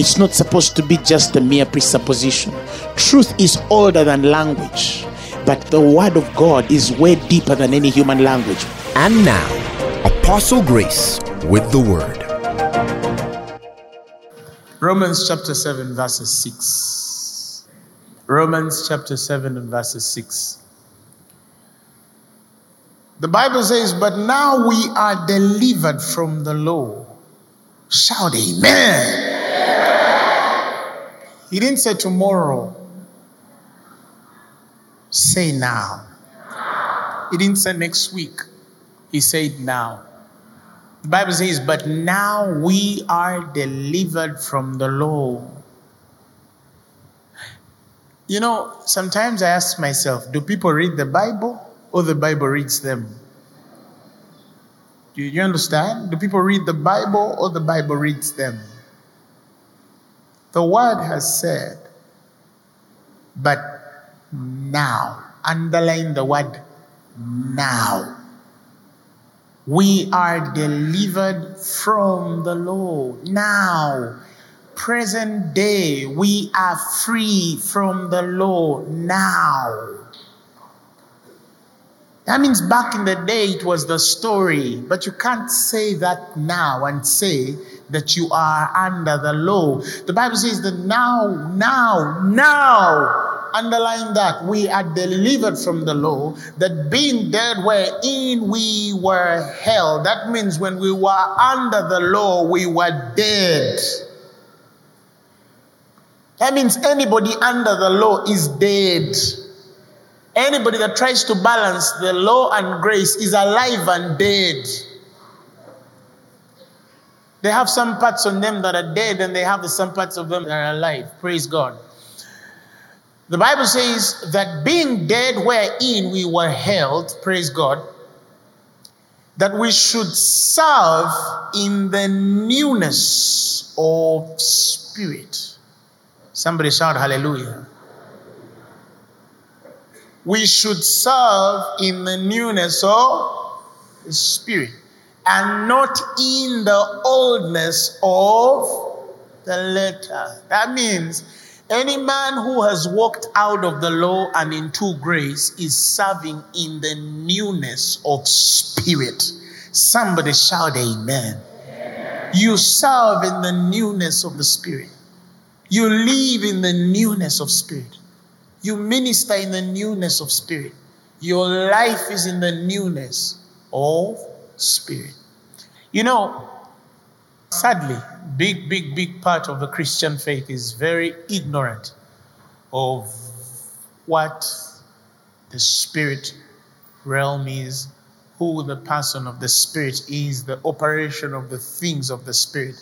It's not supposed to be just a mere presupposition. Truth is older than language, but the word of God is way deeper than any human language. And now, Apostle Grace with the word. Romans chapter 7, verses 6. Romans chapter 7 and verses 6. The Bible says, But now we are delivered from the law. Shout amen. He didn't say tomorrow. Say now. He didn't say next week. He said now. The Bible says, But now we are delivered from the law. You know, sometimes I ask myself, do people read the Bible or the Bible reads them? Do you understand? Do people read the Bible or the Bible reads them? The word has said, but now, underline the word now. We are delivered from the law. Now, present day, we are free from the law. Now. That means back in the day it was the story, but you can't say that now and say that you are under the law. The Bible says that now, now, now, underline that we are delivered from the law, that being dead wherein we were held. That means when we were under the law, we were dead. That means anybody under the law is dead. Anybody that tries to balance the law and grace is alive and dead. They have some parts on them that are dead, and they have some parts of them that are alive. Praise God. The Bible says that being dead wherein we were held, praise God, that we should serve in the newness of spirit. Somebody shout hallelujah. We should serve in the newness of spirit and not in the oldness of the letter. That means any man who has walked out of the law and into grace is serving in the newness of spirit. Somebody shout amen. amen. You serve in the newness of the spirit. You live in the newness of spirit. You minister in the newness of spirit. Your life is in the newness of spirit. You know, sadly, big, big, big part of the Christian faith is very ignorant of what the spirit realm is, who the person of the spirit is, the operation of the things of the spirit.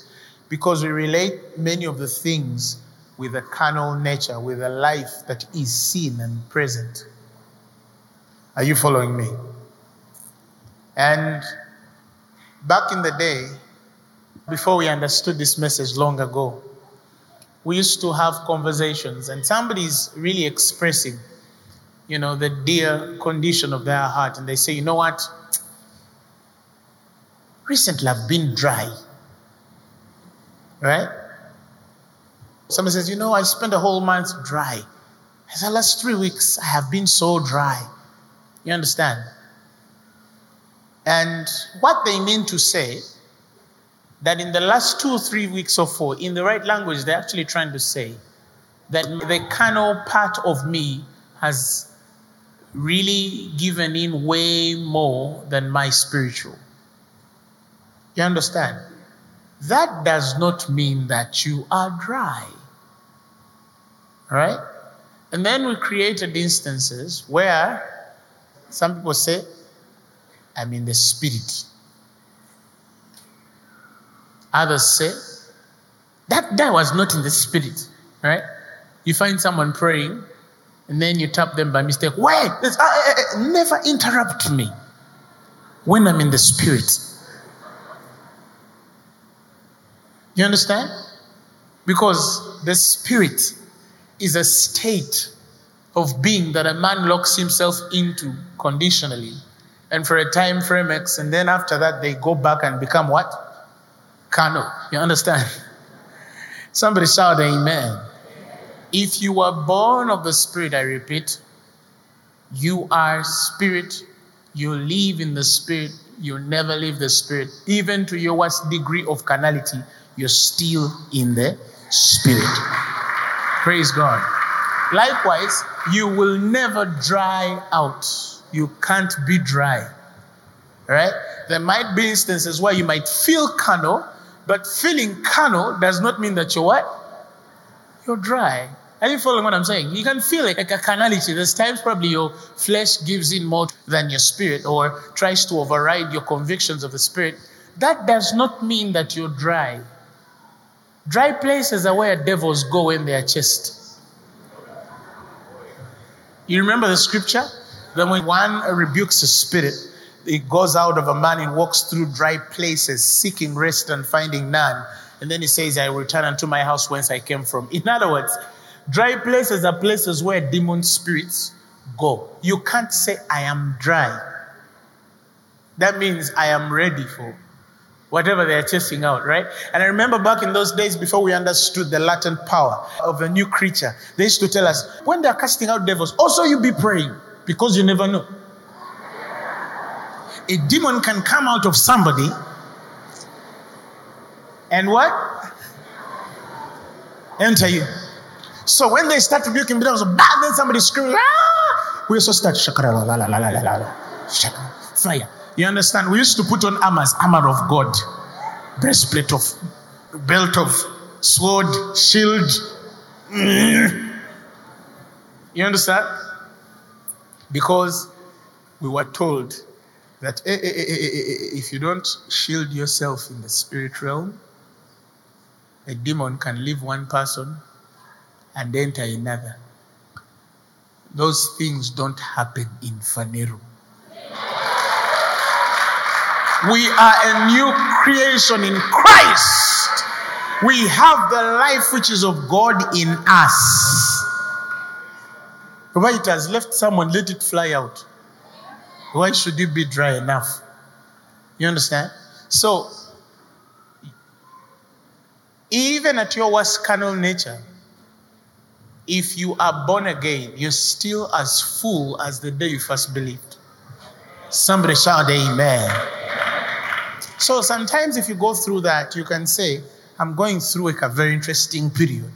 Because we relate many of the things with a carnal nature, with a life that is seen and present. Are you following me? And back in the day, before we understood this message long ago, we used to have conversations, and somebody's really expressing, you know, the dear condition of their heart, and they say, you know what? Recently, I've been dry. Right? Somebody says, you know, I spent a whole month dry. I said, last three weeks, I have been so dry. You understand? And what they mean to say that in the last two, three weeks or four, in the right language, they're actually trying to say that the carnal part of me has really given in way more than my spiritual. You understand? That does not mean that you are dry. Right? And then we created instances where some people say, I'm in the spirit. Others say, that, that was not in the spirit, right? You find someone praying, and then you tap them by mistake. Wait, uh, uh, uh, never interrupt me when I'm in the spirit. You understand? Because the spirit is a state of being that a man locks himself into conditionally and for a time frame X, and then after that they go back and become what? Carnal. You understand? Somebody shout amen. If you are born of the Spirit, I repeat, you are spirit, you live in the Spirit, you never leave the Spirit. Even to your worst degree of carnality, you're still in the Spirit. Praise God. Likewise, you will never dry out. You can't be dry. Right? There might be instances where you might feel carnal, but feeling carnal does not mean that you're what? You're dry. Are you following what I'm saying? You can feel it like a carnality. There's times probably your flesh gives in more than your spirit or tries to override your convictions of the spirit. That does not mean that you're dry. Dry places are where devils go they are chased. You remember the scripture? That when one rebukes a spirit, it goes out of a man and walks through dry places, seeking rest and finding none. And then he says, I return unto my house whence I came from. In other words, dry places are places where demon spirits go. You can't say, I am dry. That means I am ready for whatever they are chasing out, right? And I remember back in those days before we understood the latent power of a new creature, they used to tell us when they are casting out devils, also you be praying because you never know. A demon can come out of somebody and what? Enter you. So when they start rebuking devils, bad, then somebody screams, ah! we also start shakara la la la la la la fire. You understand? We used to put on armors, armor of God, breastplate of, belt of, sword, shield. You understand? Because we were told that eh, eh, eh, if you don't shield yourself in the spirit realm, a demon can leave one person and enter another. Those things don't happen in Phaneroo. We are a new creation in Christ. We have the life which is of God in us. Why it has left someone, let it fly out. Why should it be dry enough? You understand? So, even at your worst carnal nature, if you are born again, you're still as full as the day you first believed. Somebody shout, Amen. So sometimes if you go through that, you can say, I'm going through like a very interesting period.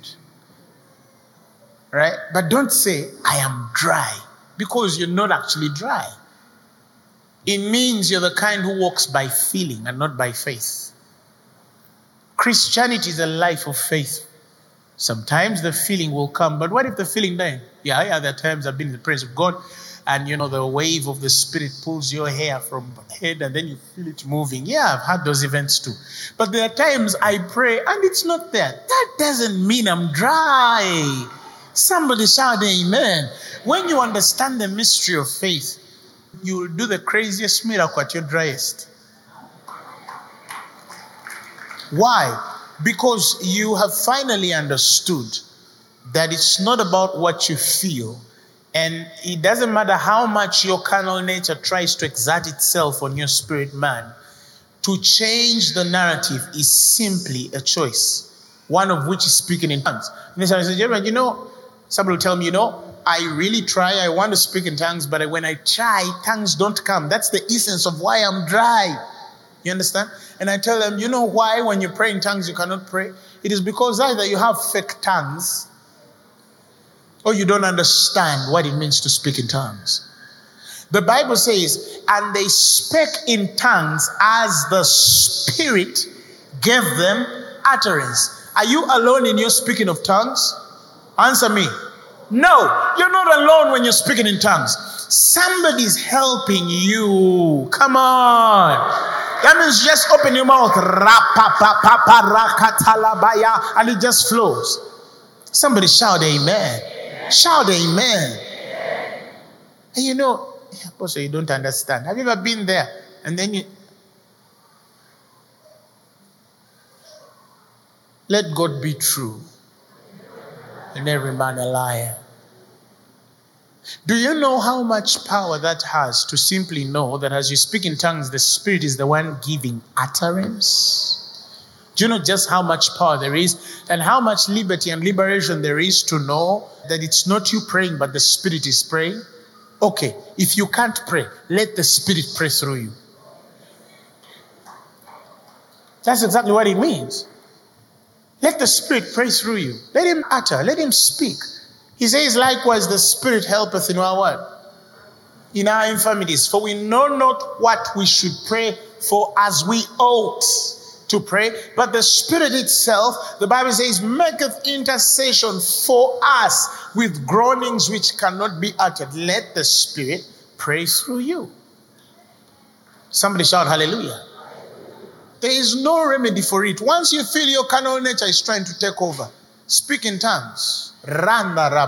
Right? But don't say, I am dry, because you're not actually dry. It means you're the kind who walks by feeling and not by faith. Christianity is a life of faith. Sometimes the feeling will come, but what if the feeling dies? Yeah, yeah, there are times I've been in the presence of God and you know the wave of the spirit pulls your hair from head and then you feel it moving yeah i've had those events too but there are times i pray and it's not there that doesn't mean i'm dry somebody shout amen when you understand the mystery of faith you will do the craziest miracle at your driest why because you have finally understood that it's not about what you feel and it doesn't matter how much your carnal nature tries to exert itself on your spirit man. To change the narrative is simply a choice, one of which is speaking in tongues. And so I you know, somebody will tell me, you know, I really try, I want to speak in tongues, but when I try, tongues don't come. That's the essence of why I'm dry. You understand? And I tell them, you know why when you pray in tongues you cannot pray? It is because either you have fake tongues or you don't understand what it means to speak in tongues. The Bible says, and they spake in tongues as the Spirit gave them utterance. Are you alone in your speaking of tongues? Answer me. No, you're not alone when you're speaking in tongues. Somebody's helping you. Come on. That means just open your mouth. And it just flows. Somebody shout amen. amen. Shout amen. amen. And you know, also you don't understand. Have you ever been there? And then you let God be true and every man a liar. Do you know how much power that has to simply know that as you speak in tongues, the Spirit is the one giving utterance? Do you know just how much power there is and how much liberty and liberation there is to know that it's not you praying, but the Spirit is praying? Okay, if you can't pray, let the Spirit pray through you. That's exactly what it means. Let the Spirit pray through you. Let Him utter, let Him speak. He says, likewise, the Spirit helpeth in our what? In our infirmities. For we know not what we should pray for as we ought to pray, but the Spirit itself, the Bible says, maketh intercession for us with groanings which cannot be uttered. Let the Spirit pray through you. Somebody shout hallelujah. There is no remedy for it. Once you feel your carnal nature is trying to take over, speak in tongues. And I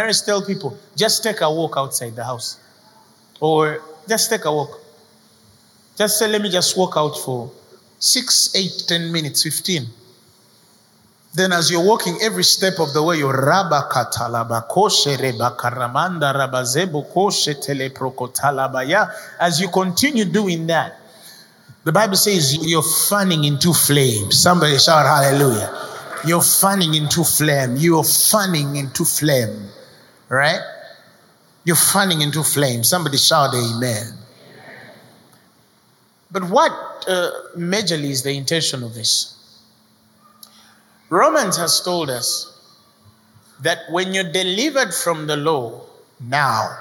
always tell people, just take a walk outside the house. Or just take a walk. Just say, let me just walk out for six, eight, ten minutes, 15. Then as you're walking every step of the way, katalaba koshe reba. As you continue doing that, the Bible says you're fanning into flame. Somebody shout hallelujah. You're fanning into flame. You're fanning into flame. Right? You're fanning into flame. Somebody shout amen. But what uh, majorly is the intention of this? Romans has told us that when you're delivered from the law, now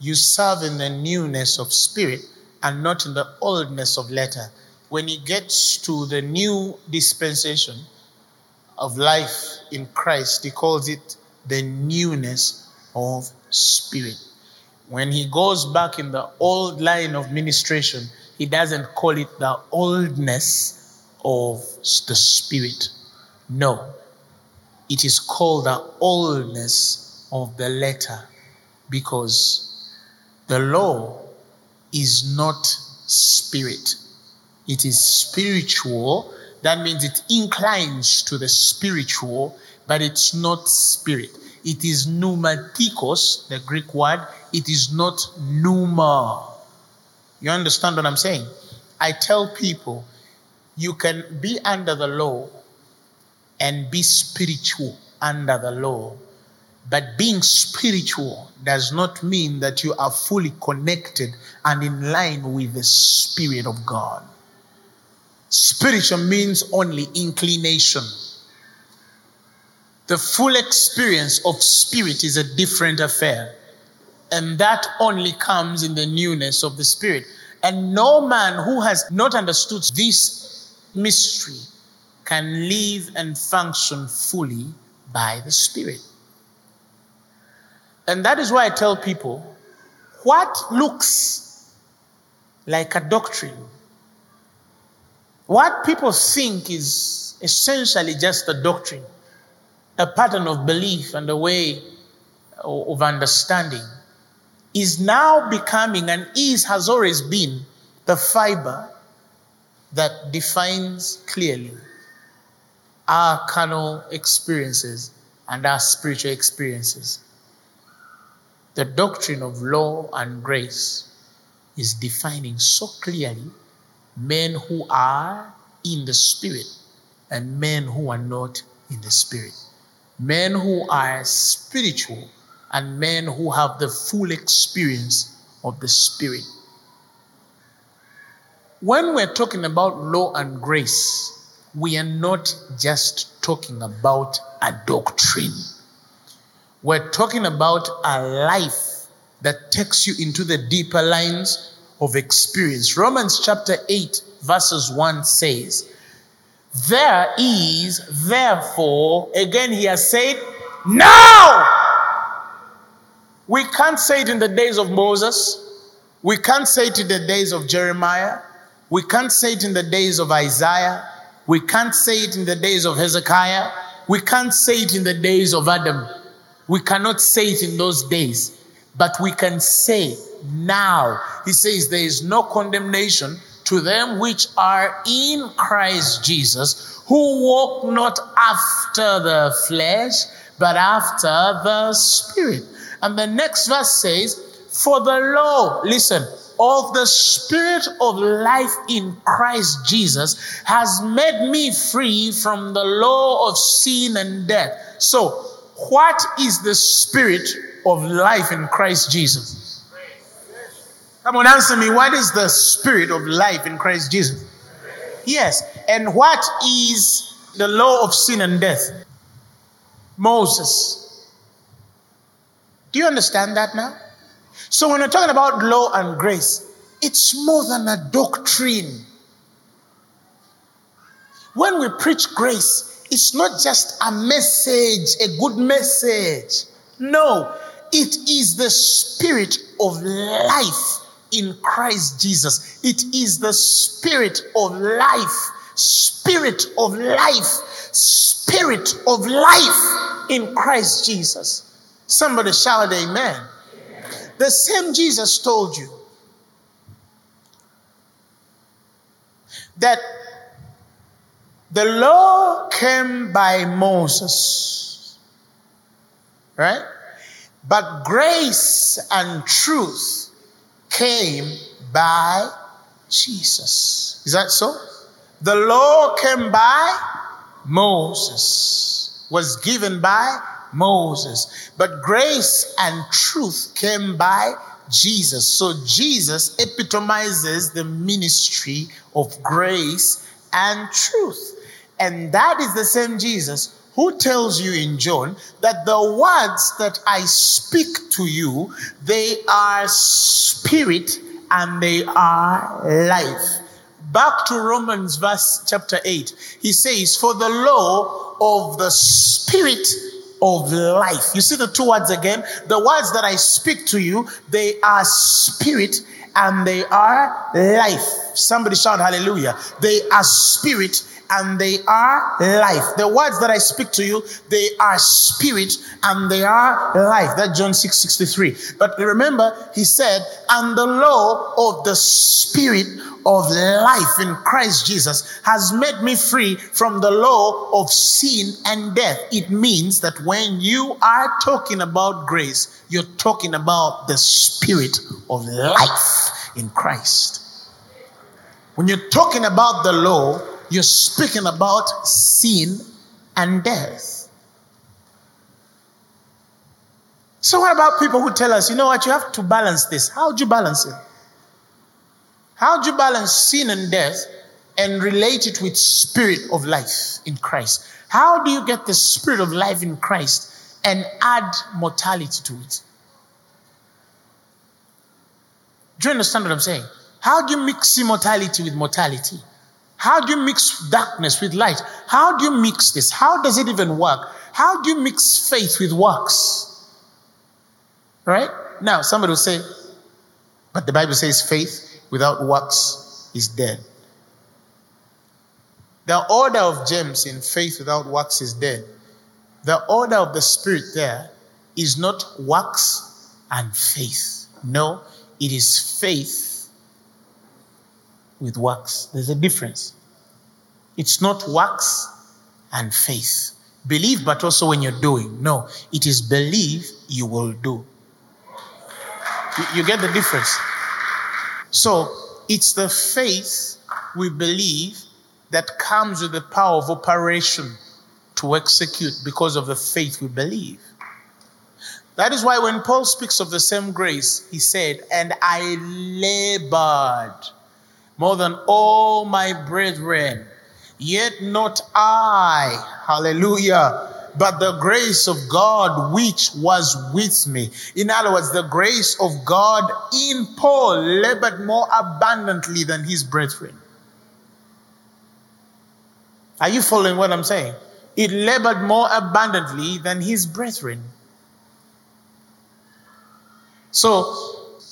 you serve in the newness of spirit and not in the oldness of letter. When he gets to the new dispensation of life in Christ, he calls it the newness of spirit. When he goes back in the old line of ministration, he doesn't call it the oldness of the spirit. No, it is called the oldness of the letter because the law is not spirit, it is spiritual. That means it inclines to the spiritual, but it's not spirit. It is pneumatikos, the Greek word. It is not pneuma. You understand what I'm saying? I tell people you can be under the law and be spiritual under the law. But being spiritual does not mean that you are fully connected and in line with the Spirit of God. Spiritual means only inclination. The full experience of spirit is a different affair. And that only comes in the newness of the Spirit. And no man who has not understood this mystery can live and function fully by the Spirit. And that is why I tell people what looks like a doctrine, what people think is essentially just a doctrine, a pattern of belief and a way of understanding is now becoming and is has always been the fiber that defines clearly our carnal experiences and our spiritual experiences. The doctrine of law and grace is defining so clearly men who are in the spirit and men who are not in the spirit. Men who are spiritual and men who have the full experience of the Spirit. When we're talking about law and grace, we are not just talking about a doctrine. We're talking about a life that takes you into the deeper lines of experience. Romans chapter 8, verses 1 says, There is, therefore, again, he has said, now we can't say it in the days of Moses. We can't say it in the days of Jeremiah. We can't say it in the days of Isaiah. We can't say it in the days of Hezekiah. We can't say it in the days of Adam. We cannot say it in those days. But we can say now, he says, there is no condemnation to them which are in Christ Jesus, who walk not after the flesh, but after the Spirit. And the next verse says, For the law, listen, of the Spirit of life in Christ Jesus has made me free from the law of sin and death. So, what is the Spirit of life in Christ Jesus? Come on, answer me. What is the Spirit of life in Christ Jesus? Yes. And what is the law of sin and death? Moses. Do you understand that now? So when we're talking about law and grace, it's more than a doctrine. When we preach grace, it's not just a message, a good message. No, it is the spirit of life in Christ Jesus. It is the spirit of life, spirit of life, spirit of life in Christ Jesus. Somebody shout amen. The same Jesus told you that the law came by Moses, right? But grace and truth came by Jesus. Is that so? The law came by Moses, was given by Moses. But grace and truth came by Jesus. So Jesus epitomizes the ministry of grace and truth. And that is the same Jesus who tells you in John that the words that I speak to you, they are spirit and they are life. Back to Romans verse chapter 8. He says, For the law of the spirit of life. You see the two words again? The words that I speak to you, they are spirit and they are life. Somebody shout hallelujah. They are spirit and they are life. The words that I speak to you, they are spirit and they are life. That John 6 63. But remember, he said, and the law of the spirit of life in Christ Jesus has made me free from the law of sin and death. It means that when you are talking about grace, you're talking about the spirit of life in Christ. When you're talking about the law, you're speaking about sin and death. So, what about people who tell us, you know what, you have to balance this? How do you balance it? How do you balance sin and death and relate it with spirit of life in Christ? How do you get the spirit of life in Christ and add mortality to it? Do you understand what I'm saying? How do you mix immortality with mortality? How do you mix darkness with light? How do you mix this? How does it even work? How do you mix faith with works? Right? Now, somebody will say, but the Bible says faith without works is dead. The order of James in faith without works is dead. The order of the Spirit there is not works and faith. No, it is faith with works. There's a difference. It's not works and faith. Believe, but also when you're doing. No, it is believe you will do. You, get the difference. So it's the faith we believe that comes with the power of operation to execute because of the faith we believe. That is why when Paul speaks of the same grace, he said, And I labored more than all my brethren. Yet not I, hallelujah, but the grace of God which was with me. In other words, the grace of God in Paul labored more abundantly than his brethren. Are you following what I'm saying? It labored more abundantly than his brethren. So,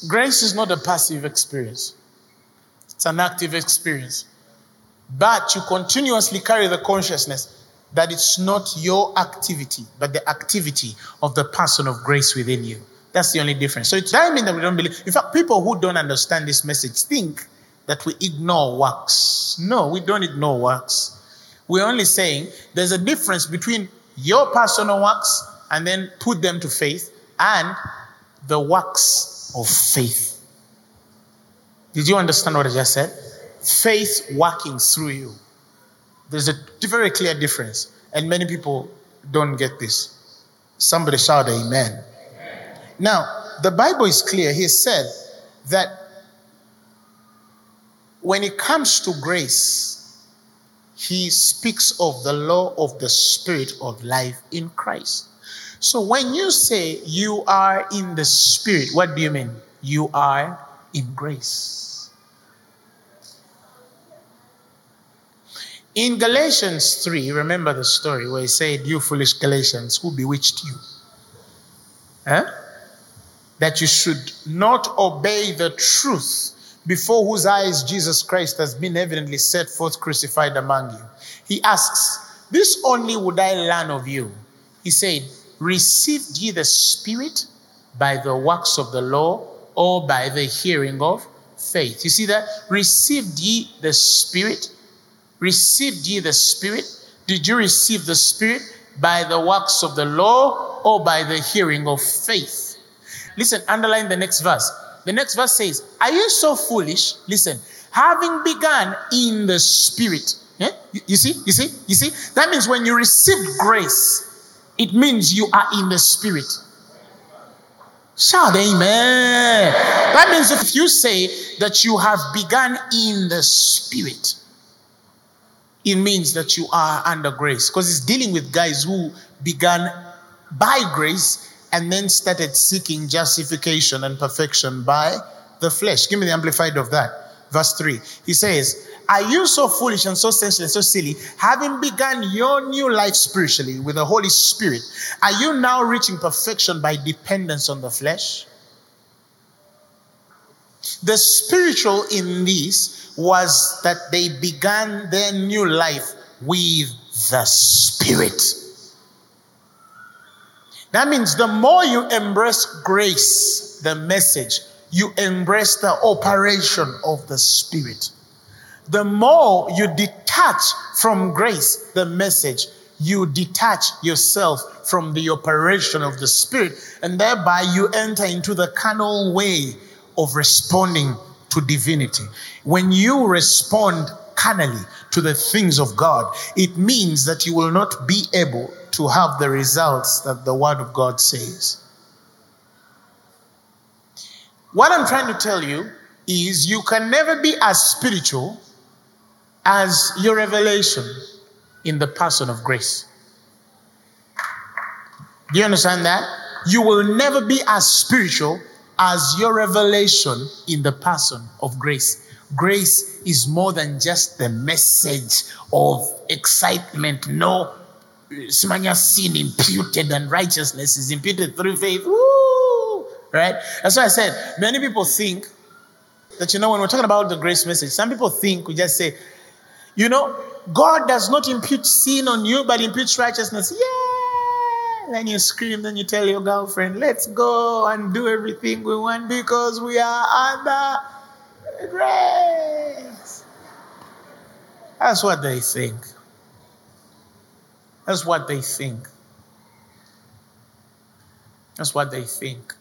grace is not a passive experience. It's an active experience. but you continuously carry the consciousness that it's not your activity, but the activity of the person of grace within you. That's the only difference. So it doesn't mean that we don't believe. In fact, people who don't understand this message think that we ignore works. No, we don't ignore works. We're only saying there's a difference between your personal works and then put them to faith and the works of faith. Did you understand what I just said? Faith working through you. There's a very clear difference, and many people don't get this. Somebody shout amen. Now, the Bible is clear. He said that when it comes to grace, he speaks of the law of the spirit of life in Christ. So when you say you are in the spirit, what do you mean? You are in grace. In Galatians 3, remember the story where he said, You foolish Galatians, who bewitched you? Huh? That you should not obey the truth before whose eyes Jesus Christ has been evidently set forth crucified among you. He asks, This only would I learn of you. He said, Received ye the Spirit by the works of the law or by the hearing of faith? You see that? Received ye the Spirit? Received ye the Spirit? Did you receive the Spirit by the works of the law or by the hearing of faith? Listen, underline the next verse. The next verse says, Are you so foolish? Listen, having begun in the spirit. Yeah? You, you see, you see, you see? That means when you receive grace, it means you are in the spirit. Shout amen. That means if you say that you have begun in the spirit, it means that you are under grace. Because it's dealing with guys who began by grace and then started seeking justification and perfection by the flesh. Give me the amplified of that. Verse 3. He says, Are you so foolish and so senseless, so silly, having begun your new life spiritually with the Holy Spirit? Are you now reaching perfection by dependence on the flesh? The spiritual in this was that they began their new life with the Spirit. That means the more you embrace grace, the message, you embrace the operation of the Spirit. The more you detach from grace, the message, you detach yourself from the operation of the Spirit, and thereby you enter into the carnal way of responding to divinity. When you respond carnally to the things of God, it means that you will not be able to have the results that the Word of God says. What I'm trying to tell you is you can never be as spiritual as your revelation in the person of grace. Do you understand that? You will never be as spiritual as your revelation in the person of grace. Grace is more than just the message of excitement. No, Simanya sin imputed and righteousness is imputed through faith. Woo! Right? That's why I said many people think that, you know, when we're talking about the grace message, some people think we just say, you know, God does not impute sin on you, but imputes righteousness. Yeah. Then you scream, then you tell your girlfriend, let's go and do everything we want because we are under grace. That's what they think. That's what they think. That's what they think.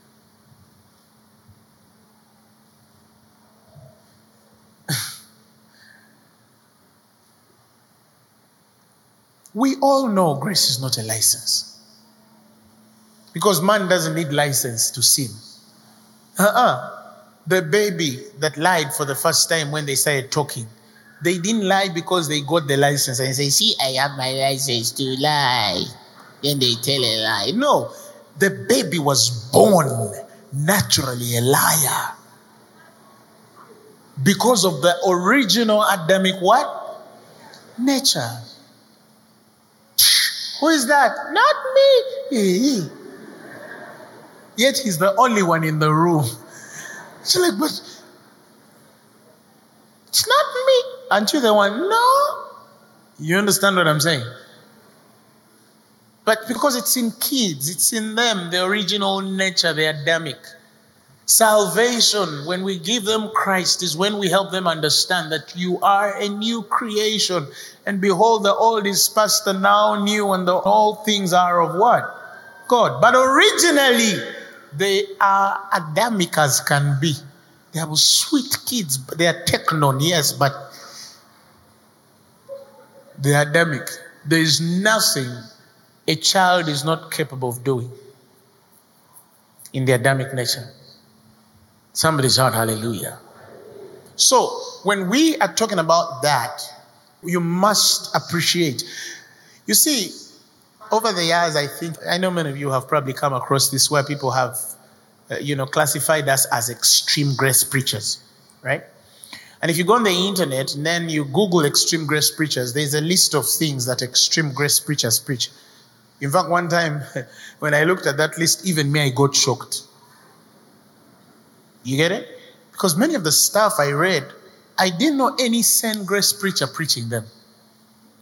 We all know grace is not a license. Because man doesn't need license to sin. Uh-uh. The baby that lied for the first time when they started talking, they didn't lie because they got the license and say, see, I have my license to lie. Then they tell a lie. No, the baby was born naturally a liar. Because of the original Adamic what? Nature. Who is that? Not me. Yet he's the only one in the room. She's like, but It's not me. Aren't you the one? No. You understand what I'm saying? But because it's in kids, it's in them, the original nature, the Adamic. Salvation, when we give them Christ, is when we help them understand that you are a new creation. And behold, the old is past and now new, and the all things are of what? God. But originally, they are Adamic as can be. They are sweet kids. but They are technon, yes, but they are Adamic. There is nothing a child is not capable of doing in the Adamic nature. Somebody shout hallelujah. So, when we are talking about that, you must appreciate. You see, over the years, I think, I know many of you have probably come across this where people have, uh, you know, classified us as extreme grace preachers, right? And if you go on the internet and then you Google extreme grace preachers, there's a list of things that extreme grace preachers preach. In fact, one time when I looked at that list, even me, I got shocked. You get it? Because many of the stuff I read, I didn't know any same grace preacher preaching them.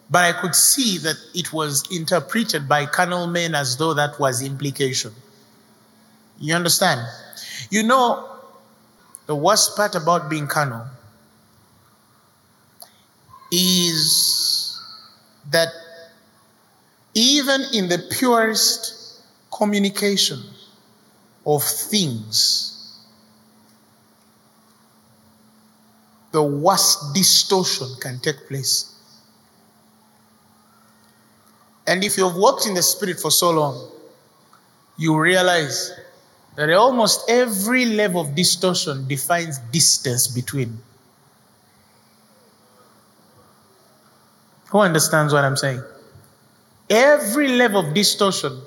But I could see that it was interpreted by carnal men as though that was implication. You understand? You know, the worst part about being carnal is that even in the purest communication of things, the worst distortion can take place. And if you've walked in the Spirit for so long, you realize that almost every level of distortion defines distance between. Who understands what I'm saying? Every level of distortion,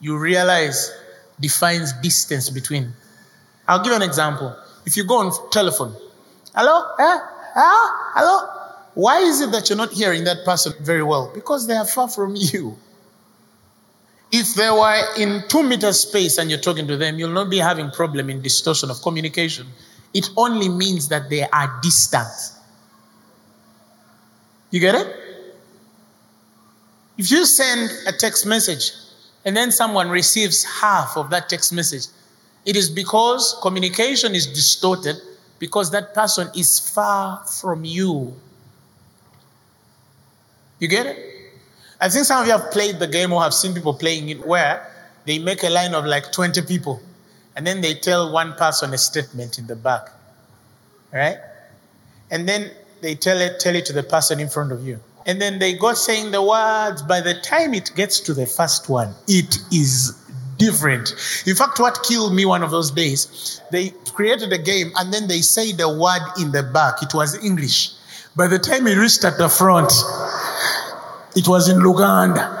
you realize, defines distance between. I'll give an example. If you go on telephone, hello, eh? Ah, hello. Why is it that you're not hearing that person very well? Because they are far from you. If they were in two meter space and you're talking to them, you'll not be having problem in distortion of communication. It only means that they are distant. You get it? If you send a text message and then someone receives half of that text message, it is because communication is distorted because that person is far from you. You get it? I think some of you have played the game or have seen people playing it where they make a line of like 20 people and then they tell one person a statement in the back. Right? And then they tell it, tell it to the person in front of you. And then they go saying the words. By the time it gets to the first one, it is different. In fact, what killed me one of those days, they created a game and then they say the word in the back. It was English. By the time it reached at the front, it was in Luganda.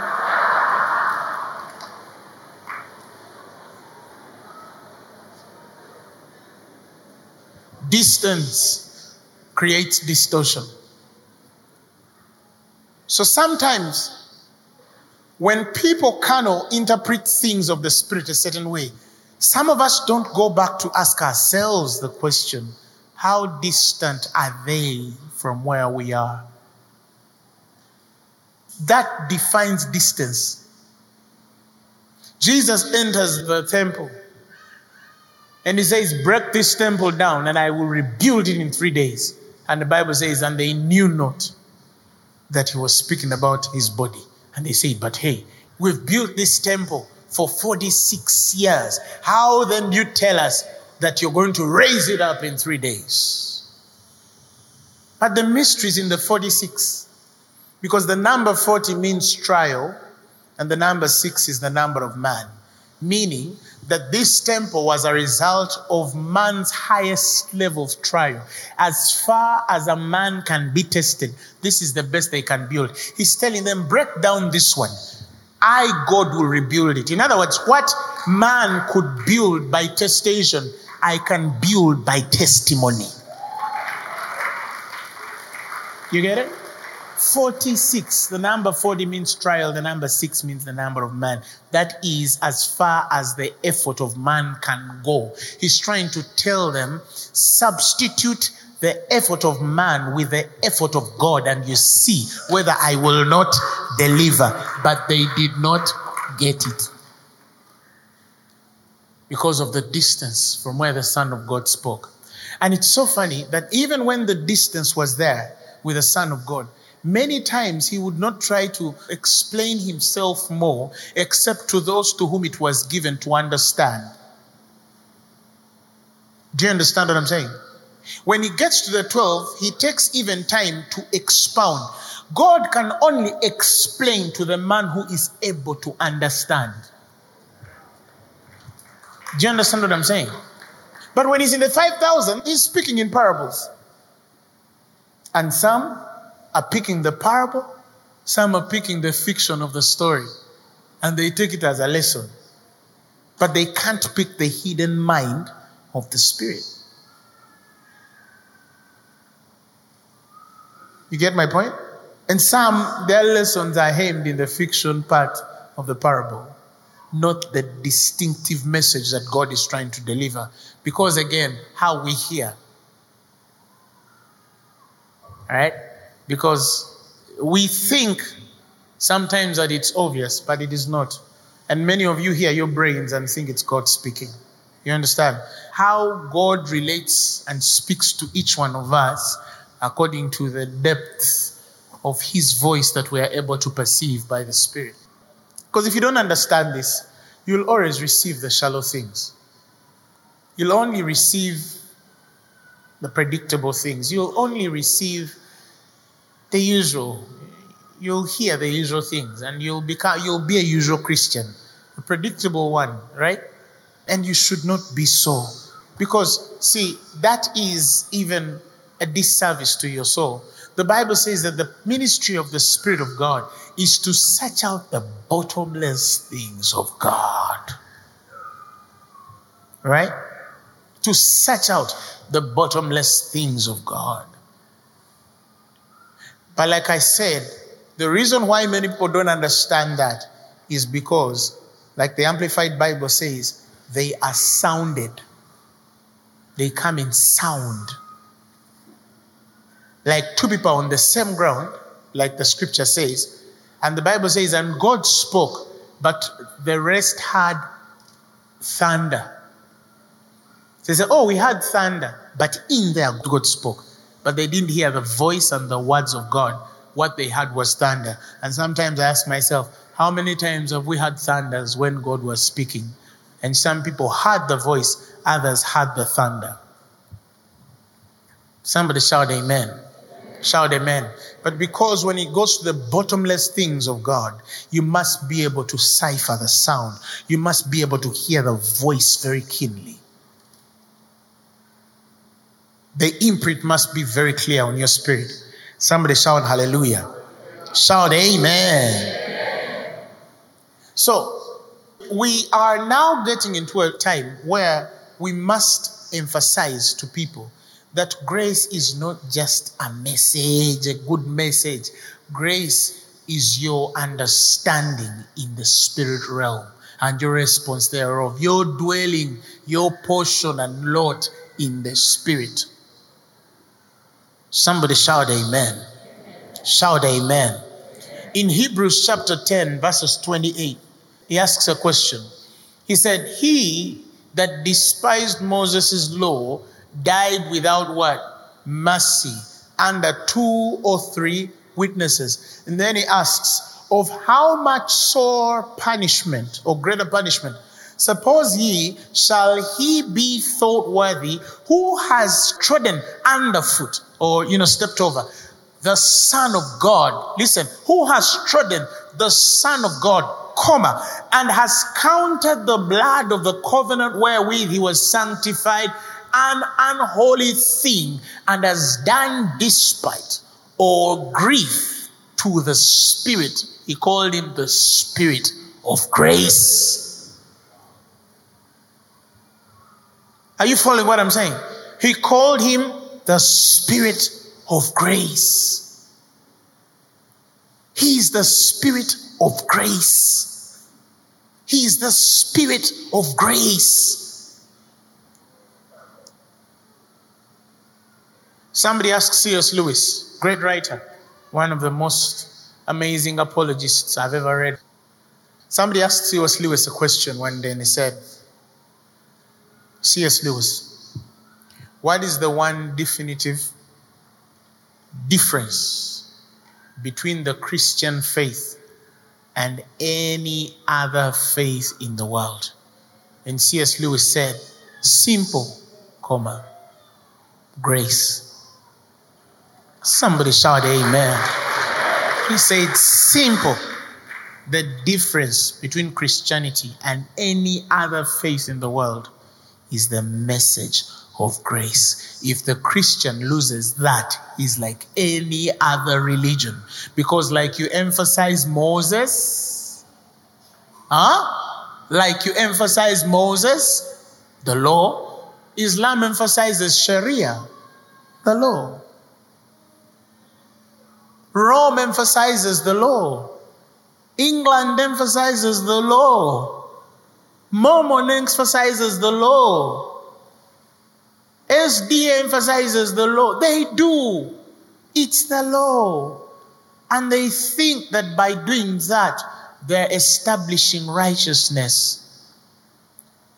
Distance creates distortion. So sometimes when people carnal interpret things of the spirit a certain way, some of us don't go back to ask ourselves the question, how distant are they from where we are? That defines distance. Jesus enters the temple and he says, Break this temple down and I will rebuild it in three days. And the Bible says, And they knew not that he was speaking about his body. And they say, But hey, we've built this temple for 46 years. How then do you tell us that you're going to raise it up in three days? But the mystery is in the 46. Because the number 40 means trial, and the number 6 is the number of man. Meaning that this temple was a result of man's highest level of trial. As far as a man can be tested, this is the best they can build. He's telling them, break down this one. I, God, will rebuild it. In other words, what man could build by testation, I can build by testimony. You get it? 46. The number 40 means trial, the number 6 means the number of man. That is as far as the effort of man can go. He's trying to tell them substitute the effort of man with the effort of God and you see whether I will not deliver. But they did not get it because of the distance from where the Son of God spoke. And it's so funny that even when the distance was there with the Son of God, many times he would not try to explain himself more except to those to whom it was given to understand. Do you understand what I'm saying? When he gets to the 12, he takes even time to expound. God can only explain to the man who is able to understand. Do you understand what I'm saying? But when he's in the 5,000, he's speaking in parables. And some are picking the parable, some are picking the fiction of the story, and they take it as a lesson. But they can't pick the hidden mind of the Spirit. You get my point? And some, their lessons are aimed in the fiction part of the parable, not the distinctive message that God is trying to deliver. Because again, how we hear. All right? Because we think sometimes that it's obvious, but it is not. And many of you hear your brains and think it's God speaking. You understand? How God relates and speaks to each one of us according to the depth of His voice that we are able to perceive by the Spirit. Because if you don't understand this, you'll always receive the shallow things. You'll only receive the predictable things. You'll only receive the usual. You'll hear the usual things and you'll become you'll be a usual Christian, a predictable one, right? And you should not be so. Because see, that is even a disservice to your soul. The Bible says that the ministry of the Spirit of God is to search out the bottomless things of God. Right? To search out the bottomless things of God. But like I said, the reason why many people don't understand that is because, like the Amplified Bible says, they are sounded. They come in sound like two people on the same ground, like the scripture says. And the Bible says, and God spoke, but the rest had thunder. They say, oh, we had thunder, but in there God spoke. But they didn't hear the voice and the words of God. What they had was thunder. And sometimes I ask myself, how many times have we had thunders when God was speaking? And some people heard the voice, others heard the thunder. Somebody shout amen. Shout amen. But because when it goes to the bottomless things of God, you must be able to cipher the sound. You must be able to hear the voice very keenly. The imprint must be very clear on your spirit. Somebody shout hallelujah. Shout amen. So, we are now getting into a time where we must emphasize to people that grace is not just a message, a good message. Grace is your understanding in the spirit realm and your response thereof, your dwelling, your portion and lot in the spirit. Somebody shout amen. Shout amen. In Hebrews chapter 10, verses 28, he asks a question. He said, He that despised Moses' law died without what? Mercy, under two or three witnesses. And then he asks, Of how much sore punishment or greater punishment? Suppose ye, shall he be thought worthy who has trodden underfoot or, you know, stepped over the Son of God? Listen, who has trodden the Son of God, comma, and has counted the blood of the covenant wherewith he was sanctified an unholy thing and has done despite or grief to the Spirit. He called him the Spirit of grace. Are you following what I'm saying? He called him the Spirit of grace. He is the Spirit of grace. He is the Spirit of grace. Somebody asked C.S. Lewis, great writer, one of the most amazing apologists I've ever read. Somebody asked C.S. Lewis a question one day and he said, C.S. Lewis, what is the one definitive difference between the Christian faith and any other faith in the world? And C.S. Lewis said, simple, comma, grace. Somebody shout amen. He said, simple. The difference between Christianity and any other faith in the world is the message of grace. If the Christian loses that, he's like any other religion. Because, like you emphasize Moses, huh? Like you emphasize Moses, the law, Islam emphasizes Sharia, the law. Rome emphasizes the law. England emphasizes the law. Mormon emphasizes the law. SD emphasizes the law. They do. It's the law. And they think that by doing that, they're establishing righteousness.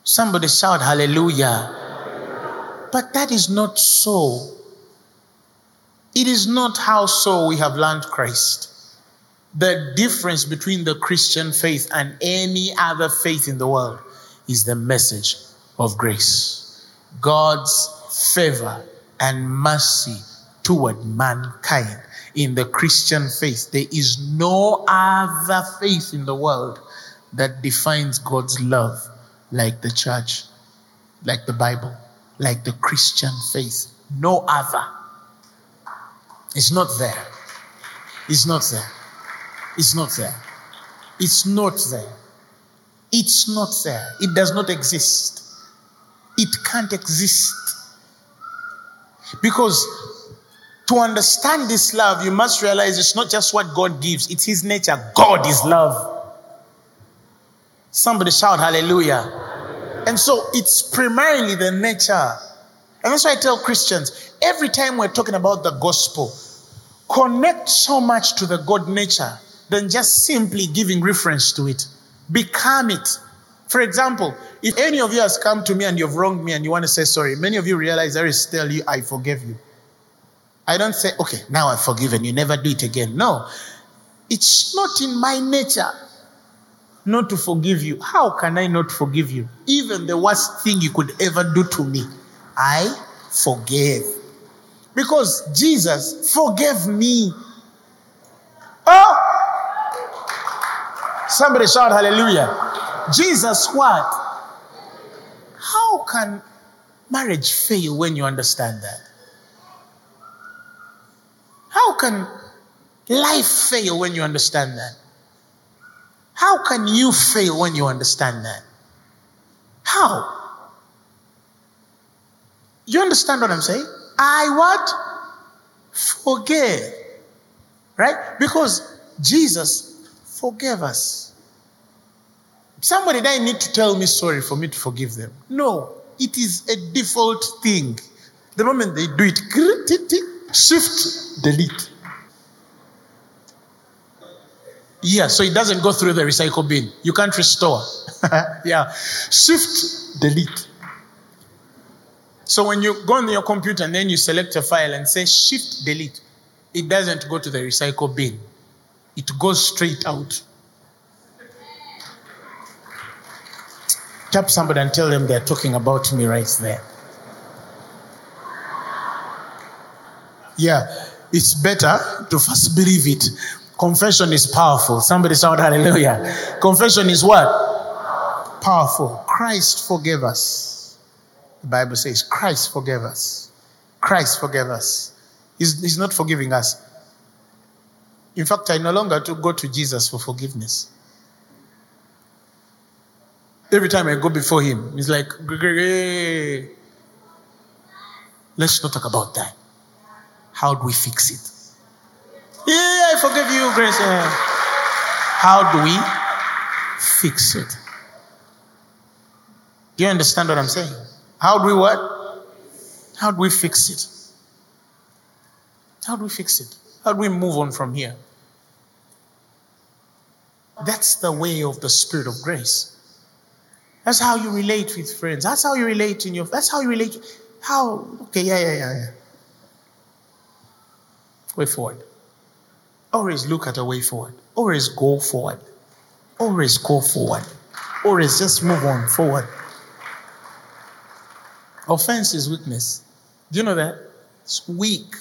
Somebody shout hallelujah. But that is not so. It is not how so we have learned Christ. The difference between the Christian faith and any other faith in the world is the message of grace. God's favor and mercy toward mankind. In the Christian faith, there is no other faith in the world that defines God's love like the church, like the Bible, like the Christian faith. No other. It's not there. It's not there. It's not there. It's not there. It's not there. It does not exist. It can't exist. Because to understand this love, you must realize it's not just what God gives, it's His nature. God is love. Somebody shout hallelujah. And so it's primarily the nature. And that's why I tell Christians every time we're talking about the gospel, connect so much to the God nature than just simply giving reference to it. Become it. For example, if any of you has come to me and you've wronged me and you want to say sorry, many of you realize I is tell you, I forgive you. I don't say, okay, now I've forgiven you, never do it again. No, it's not in my nature not to forgive you. How can I not forgive you? Even the worst thing you could ever do to me, I forgive. Because Jesus forgave me. Oh! Somebody shout hallelujah. Jesus what? How can marriage fail when you understand that? How can life fail when you understand that? How can you fail when you understand that? How? You understand what I'm saying? I what? Forgive. Right? Because Jesus forgave us. Somebody that need to tell me sorry for me to forgive them. No, it is a default thing. The moment they do it, shift, delete. Yeah, so it doesn't go through the recycle bin. You can't restore. yeah. Shift, delete. So when you go on your computer and then you select a file and say shift, delete, it doesn't go to the recycle bin. It goes straight out. Tap somebody and tell them they're talking about me right there. Yeah, it's better to first believe it. Confession is powerful. Somebody shout hallelujah. Confession is what? Powerful. Christ forgave us. The Bible says Christ forgave us. Christ forgave us. He's, he's not forgiving us. In fact, I no longer to go to Jesus for forgiveness. Every time I go before him, he's like, let's not talk about that. How do we fix it? Yeah, I forgive you, Grace. How do we fix it? Do you understand what I'm saying? How do we what? How do we fix it? How do we fix it? How do we move on from here? That's the way of the Spirit of grace. That's how you relate with friends. That's how you relate in your. That's how you relate. How? Okay, yeah, yeah, yeah, yeah. Way forward. Always look at a way forward. Always go forward. Always go forward. Always just move on forward. Offense is weakness. Do you know that? It's weak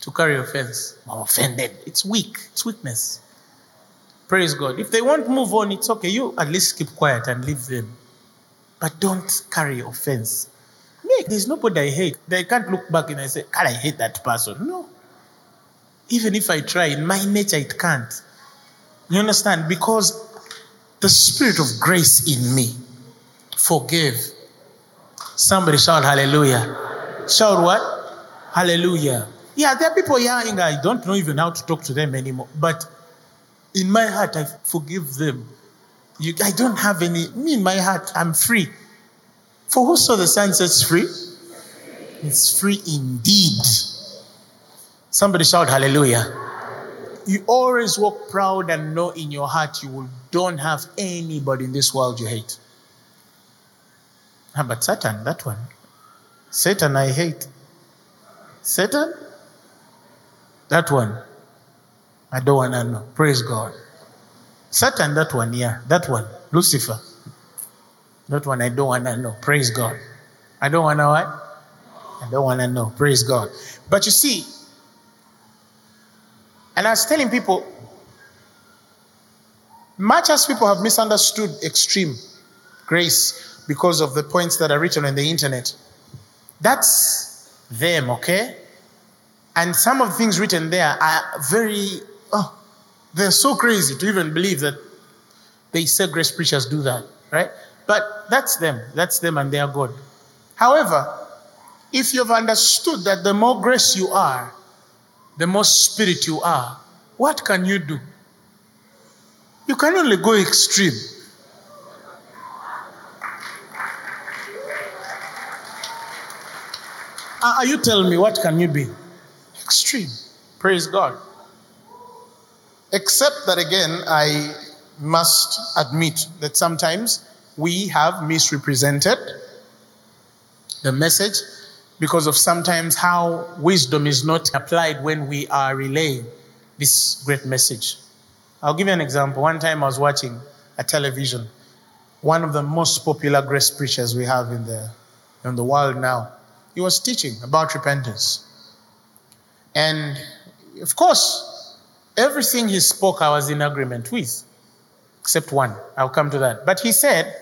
to carry offense. I'm offended. It's weak. It's weakness. Praise God. If they won't move on, it's okay. You at least keep quiet and leave them. But don't carry offense. Me, there's nobody I hate. They can't look back and I say, God, I hate that person. No. Even if I try, in my nature, it can't. You understand? Because the spirit of grace in me forgive. Somebody shout hallelujah. Shout what? Hallelujah. Yeah, there are people here, I don't know even how to talk to them anymore. But in my heart, I forgive them. You, I don't have any, me in my heart, I'm free. For who saw the Son free? It's free indeed. Somebody shout hallelujah. You always walk proud and know in your heart you will, don't have anybody in this world you hate. How about Satan? That one. Satan, I hate. Satan? That one. I don't want to know. Praise God. Satan, that one, yeah. That one. Lucifer. That one, I don't want to know. Praise God. I don't want to what? I don't want to know. Praise God. But you see, and I was telling people, much as people have misunderstood extreme grace because of the points that are written on the internet, that's them, okay? And some of the things written there are very, oh, they're so crazy to even believe that they say grace preachers do that, right? But that's them. That's them and they are God. However, if you've understood that the more grace you are, the more spirit you are, what can you do? You can only go extreme. Are you telling me what can you be? Extreme. Praise God. Except that again, I must admit that sometimes we have misrepresented the message because of sometimes how wisdom is not applied when we are relaying this great message. I'll give you an example. One time I was watching a television, one of the most popular grace preachers we have in the, in the world now. He was teaching about repentance. And of course, everything he spoke I was in agreement with, except one. I'll come to that. But he said,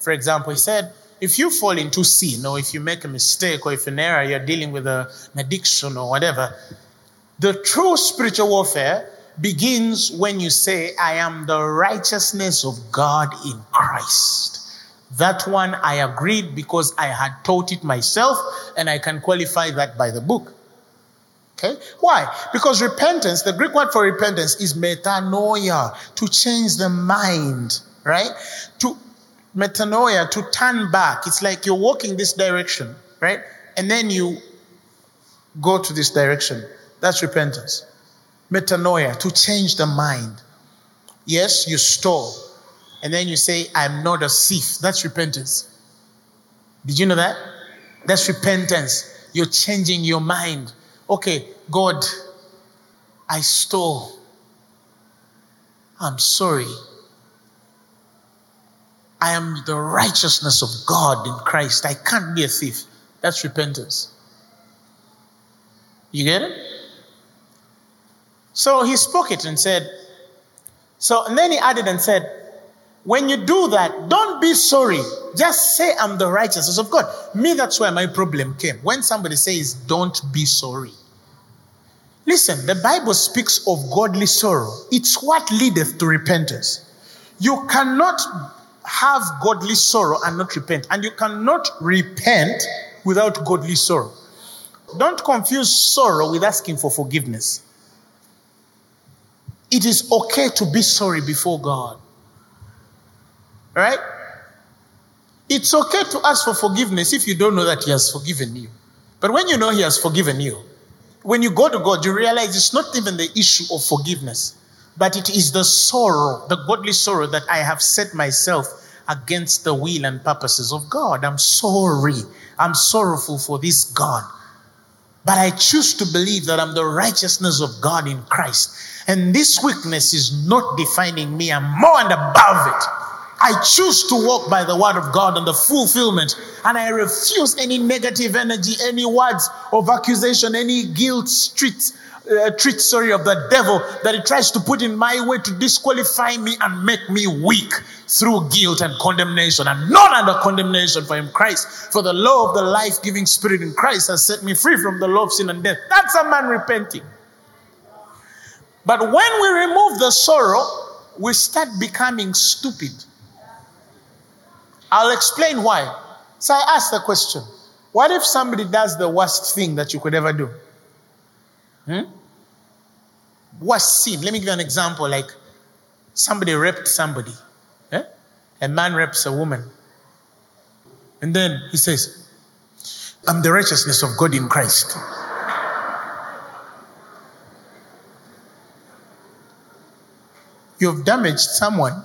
for example, he said, if you fall into sin or if you make a mistake or if an error you're dealing with a, an addiction or whatever, the true spiritual warfare begins when you say, I am the righteousness of God in Christ. That one I agreed because I had taught it myself and I can qualify that by the book. Okay? Why? Because repentance, the Greek word for repentance is metanoia, to change the mind, right? To metanoia, to turn back. It's like you're walking this direction, right? And then you go to this direction. That's repentance. Metanoia, to change the mind. Yes, you stole. And then you say, I'm not a thief. That's repentance. Did you know that? That's repentance. You're changing your mind. Okay, God, I stole. I'm sorry. I am the righteousness of God in Christ. I can't be a thief. That's repentance. You get it? So he spoke it and said, so, and then he added and said, when you do that, don't be sorry. Just say, I'm the righteousness of God. Me, that's where my problem came. When somebody says, don't be sorry. Listen, the Bible speaks of godly sorrow. It's what leadeth to repentance. You cannot have godly sorrow and not repent. And you cannot repent without godly sorrow. Don't confuse sorrow with asking for forgiveness. It is okay to be sorry before God. Right? It's okay to ask for forgiveness if you don't know that He has forgiven you. But when you know He has forgiven you, when you go to God, you realize it's not even the issue of forgiveness, but it is the sorrow, the godly sorrow that I have set myself against the will and purposes of God. I'm sorry. I'm sorrowful for this God. But I choose to believe that I'm the righteousness of God in Christ. And this weakness is not defining me. I'm more and above it. I choose to walk by the word of God and the fulfillment. And I refuse any negative energy, any words of accusation, any guilt, street, uh, treat, sorry, of the devil that he tries to put in my way to disqualify me and make me weak through guilt and condemnation. I'm not under condemnation for him, Christ. For the law of the life giving spirit in Christ has set me free from the law of sin and death. That's a man repenting. But when we remove the sorrow, we start becoming stupid. I'll explain why. So I ask the question what if somebody does the worst thing that you could ever do? Hmm? Worst sin. Let me give you an example like somebody raped somebody. Eh? A man rapes a woman. And then he says, I'm the righteousness of God in Christ. You've damaged someone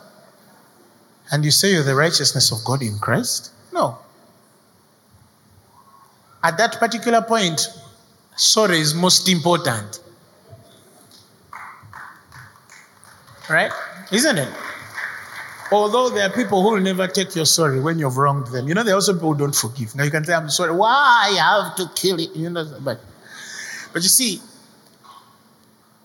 and you say you're the righteousness of God in Christ? No. At that particular point, sorry is most important. Right? Isn't it? Although there are people who will never take your sorry when you've wronged them. You know, there are also people who don't forgive. Now you can say, I'm sorry. Why I have to kill it? You know, but but you see,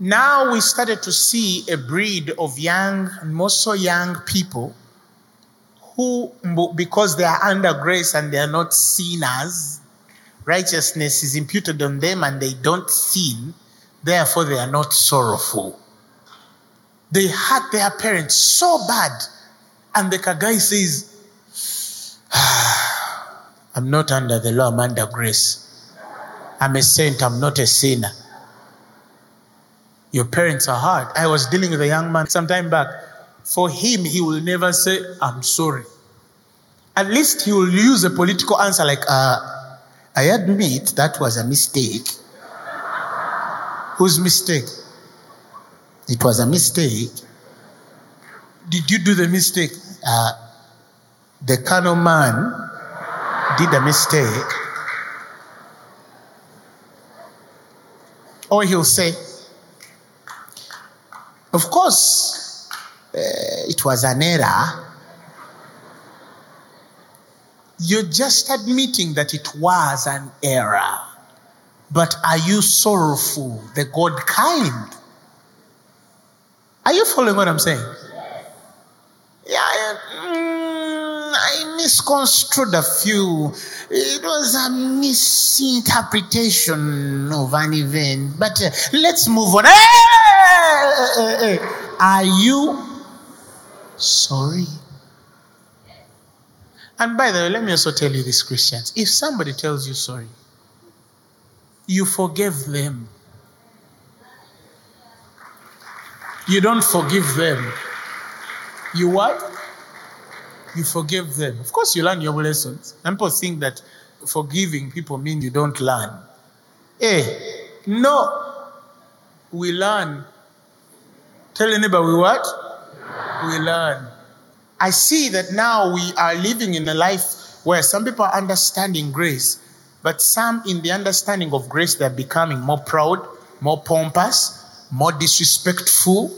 now we started to see a breed of young, and most so young people who, because they are under grace and they are not sinners, righteousness is imputed on them and they don't sin, therefore they are not sorrowful. They hurt their parents so bad, and the Kagai says, I'm not under the law, I'm under grace. I'm a saint, I'm not a sinner. Your parents are hard. I was dealing with a young man some time back for him, he will never say, I'm sorry. At least he will use a political answer like, uh, I admit that was a mistake. Whose mistake? It was a mistake. Did you do the mistake? Uh, the carnal man did a mistake. Or he'll say, Of course, it was an error, you're just admitting that it was an error. But are you sorrowful, the God kind? Are you following what I'm saying? Yeah, mm, I misconstrued a few. It was a misinterpretation of an event. But uh, let's move on. Hey! Are you sorry. And by the way, let me also tell you this, Christians. If somebody tells you sorry, you forgive them. You don't forgive them. You what? You forgive them. Of course, you learn your lessons. And people think that forgiving people mean you don't learn. Hey, no. We learn. Tell anybody what? We learn. I see that now we are living in a life where some people are understanding grace, but some in the understanding of grace, they're becoming more proud, more pompous, more disrespectful,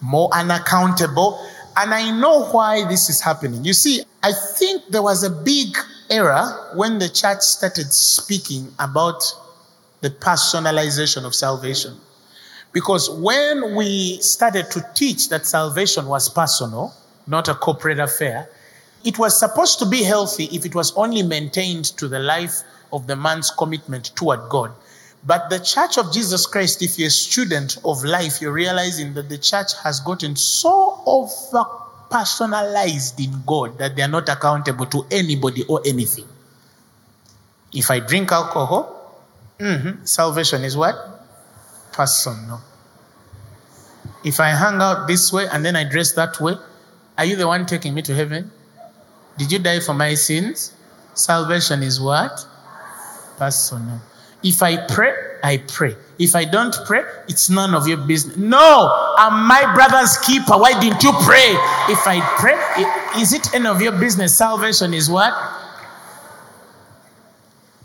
more unaccountable. And I know why this is happening. You see, I think there was a big era when the church started speaking about the personalization of salvation. Because when we started to teach that salvation was personal, not a corporate affair, it was supposed to be healthy if it was only maintained to the life of the man's commitment toward God. But the Church of Jesus Christ, if you're a student of life, you're realizing that the church has gotten so over personalized in God that they are not accountable to anybody or anything. If I drink alcohol, mm-hmm, salvation is what? Personal. If I hang out this way and then I dress that way, are you the one taking me to heaven? Did you die for my sins? Salvation is what? Personal. If I pray, I pray. If I don't pray, it's none of your business. No, I'm my brother's keeper. Why didn't you pray? If I pray, is it any of your business? Salvation is what?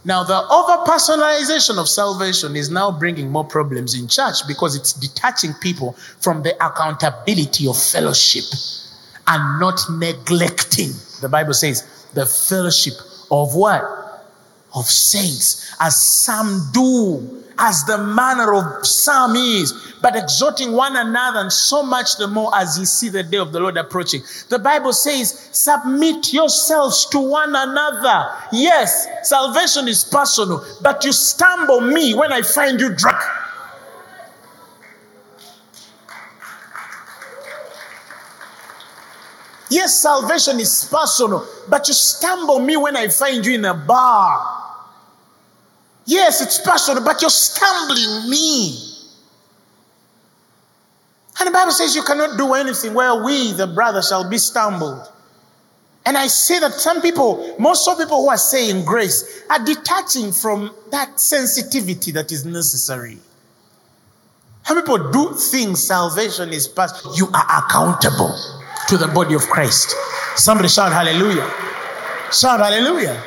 Now, the over personalization of salvation is now bringing more problems in church because it's detaching people from the accountability of fellowship and not neglecting. The Bible says the fellowship of what? Of saints, as some do, as the manner of some is, but exhorting one another, and so much the more as you see the day of the Lord approaching. The Bible says, submit yourselves to one another. Yes, salvation is personal, but you stumble me when I find you drunk. Yes, salvation is personal, but you stumble me when I find you in a bar. Yes, it's personal, but you're stumbling me. And the Bible says you cannot do anything where we, the brother, shall be stumbled. And I see that some people, most of people who are saying grace, are detaching from that sensitivity that is necessary. How people do things, salvation is past. You are accountable to the body of Christ. Somebody shout hallelujah. Shout hallelujah.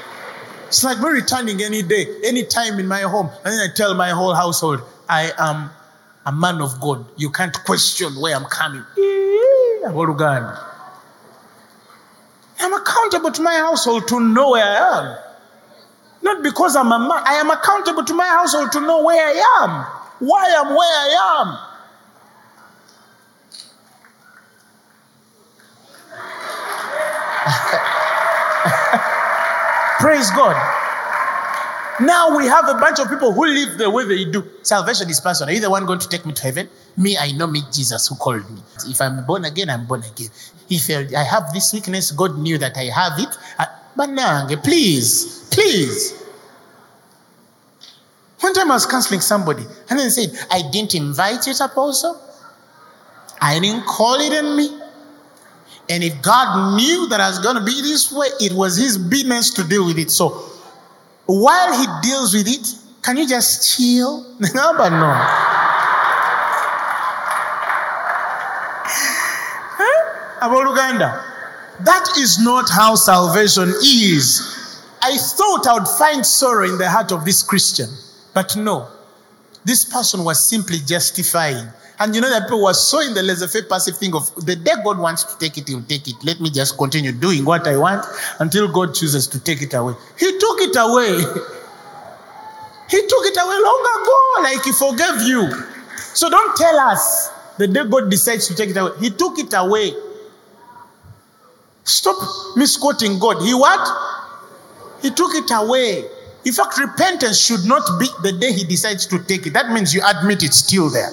It's like we're returning any day, any time in my home. And then I tell my whole household, I am a man of God. You can't question where I'm coming. I go to God. I'm accountable to my household to know where I am. Not because I'm a man. I am accountable to my household to know where I am. Why I'm where I am. Praise God. Now we have a bunch of people who live the way they do. Salvation is personal. Are you the one going to take me to heaven? Me, I know me, Jesus, who called me. If I'm born again, I'm born again. If I have this weakness, God knew that I have it. Uh, But nange, please, please. One time I was counseling somebody, and then said, I didn't invite you, apostle. I didn't call it in me. And if God knew that I was going to be this way, it was His business to deal with it. So while He deals with it, can you just chill? no, but no. About Uganda. That is not how salvation is. I thought I would find sorrow in the heart of this Christian, but no. This person was simply justifying. And you know that people were so in the laissez-faire passive thing of the day God wants to take it, he'll take it. Let me just continue doing what I want until God chooses to take it away. He took it away. He took it away long ago, like he forgave you. So don't tell us the day God decides to take it away. He took it away. Stop misquoting God. He what? He took it away. In fact, repentance should not be the day he decides to take it. That means you admit it's still there.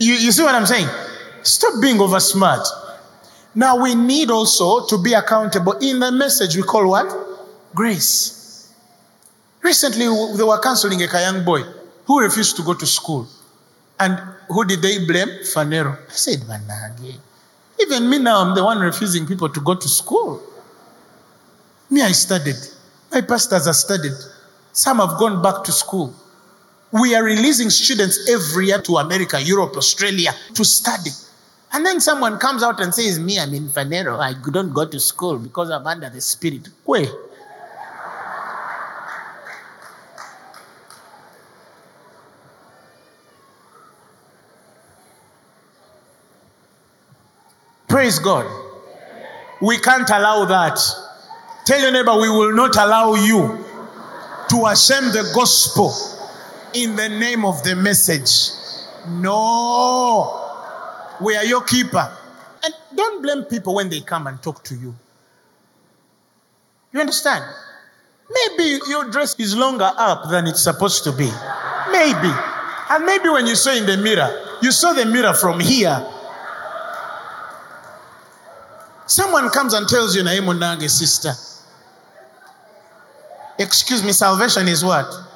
You, you see what I'm saying? Stop being over smart. Now we need also to be accountable in the message we call what? Grace. Recently, they were counseling a young boy who refused to go to school. And who did they blame? Phaneroo. I said, Manage. Even me now, I'm the one refusing people to go to school. Me, I studied. My pastors have studied. Some have gone back to school. We are releasing students every year to America, Europe, Australia to study. And then someone comes out and says, Me, I'm in Phaneroo. I don't go to school because I'm under the Spirit. Where? Praise God. We can't allow that. Tell your neighbor, we will not allow you to ashame the gospel in the name of the message. No. We are your keeper. And don't blame people when they come and talk to you. You understand? Maybe your dress is longer up than it's supposed to be. Maybe. And maybe when you saw in the mirror, you saw the mirror from here. Someone comes and tells you, Naimundange, sister. Excuse me, salvation is what?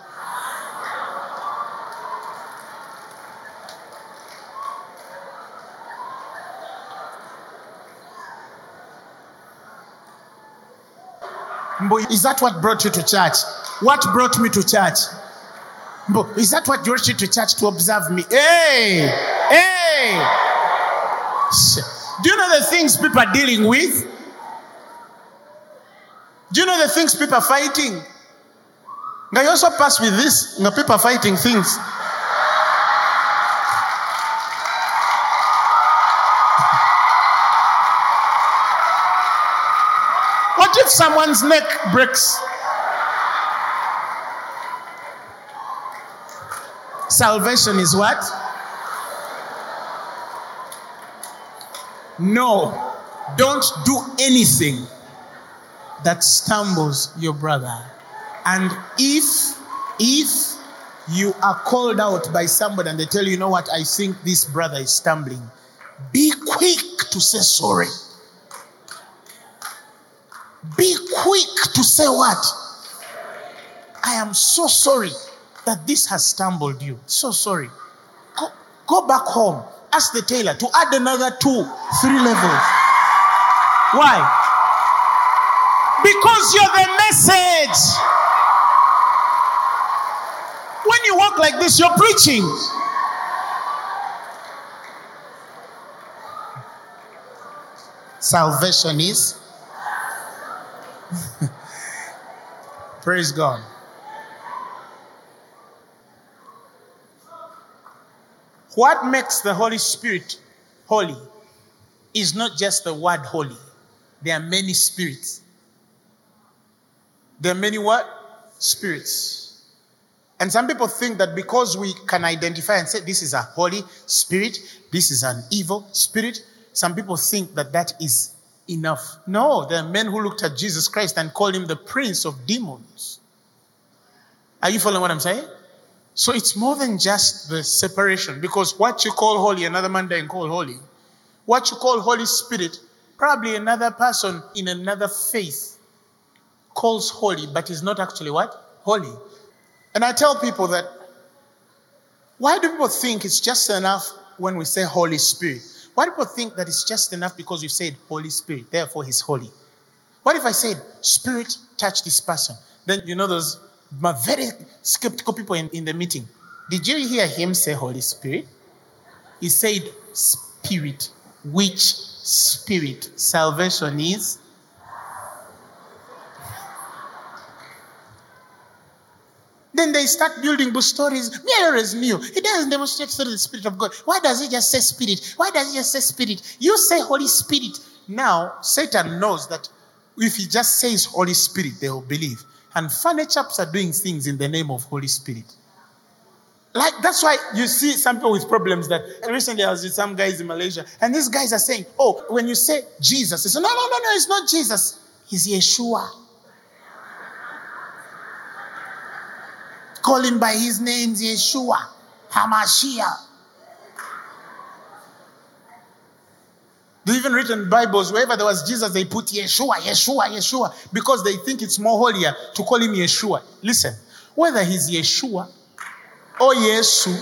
Is that what brought you to church? What brought me to church? Is that what brought you to church to observe me? Hey, hey. Do you know the things people are dealing with? Do you know the things people are fighting? You also pass with this. Now people are fighting things. If someone's neck breaks? Salvation is what? No, don't do anything that stumbles your brother. And if if you are called out by somebody and they tell you, you know what, I think this brother is stumbling, be quick to say sorry. Be quick to say what? I am so sorry that this has stumbled you. So sorry. Go, go back home. Ask the tailor to add another two, three levels. Why? Because you're the message. When you walk like this, you're preaching. Salvation is. Praise God. What makes the Holy Spirit holy is not just the word holy. There are many spirits. There are many what? Spirits. And some people think that because we can identify and say this is a holy spirit, this is an evil spirit, some people think that that is enough. No, there are men who looked at Jesus Christ and called him the prince of demons. Are you following what I'm saying? So it's more than just the separation because what you call holy, another man doesn't call holy. What you call Holy Spirit, probably another person in another faith calls holy, but is not actually what? Holy. And I tell people that why do people think it's just enough when we say Holy Spirit? Why people think that it's just enough because you said Holy Spirit, therefore he's holy? What if I said, Spirit, touch this person? Then you know those my very skeptical people in, in the meeting. Did you hear him say Holy Spirit? He said Spirit. Which spirit? Salvation is. Then they start building stories. Mirror is new. It doesn't demonstrate through the Spirit of God. Why does he just say Spirit? Why does he just say Spirit? You say Holy Spirit. Now, Satan knows that if he just says Holy Spirit, they will believe. And funny chaps are doing things in the name of Holy Spirit. Like that's why you see some people with problems that recently I was with some guys in Malaysia, and these guys are saying, Oh, when you say Jesus, say, No, no, no, no, it's not Jesus, he's Yeshua. Call him by his name, Yeshua, Hamashiach. They even written Bibles, wherever there was Jesus, they put Yeshua, Yeshua, Yeshua, because they think it's more holier to call him Yeshua. Listen, whether he's Yeshua or Yesu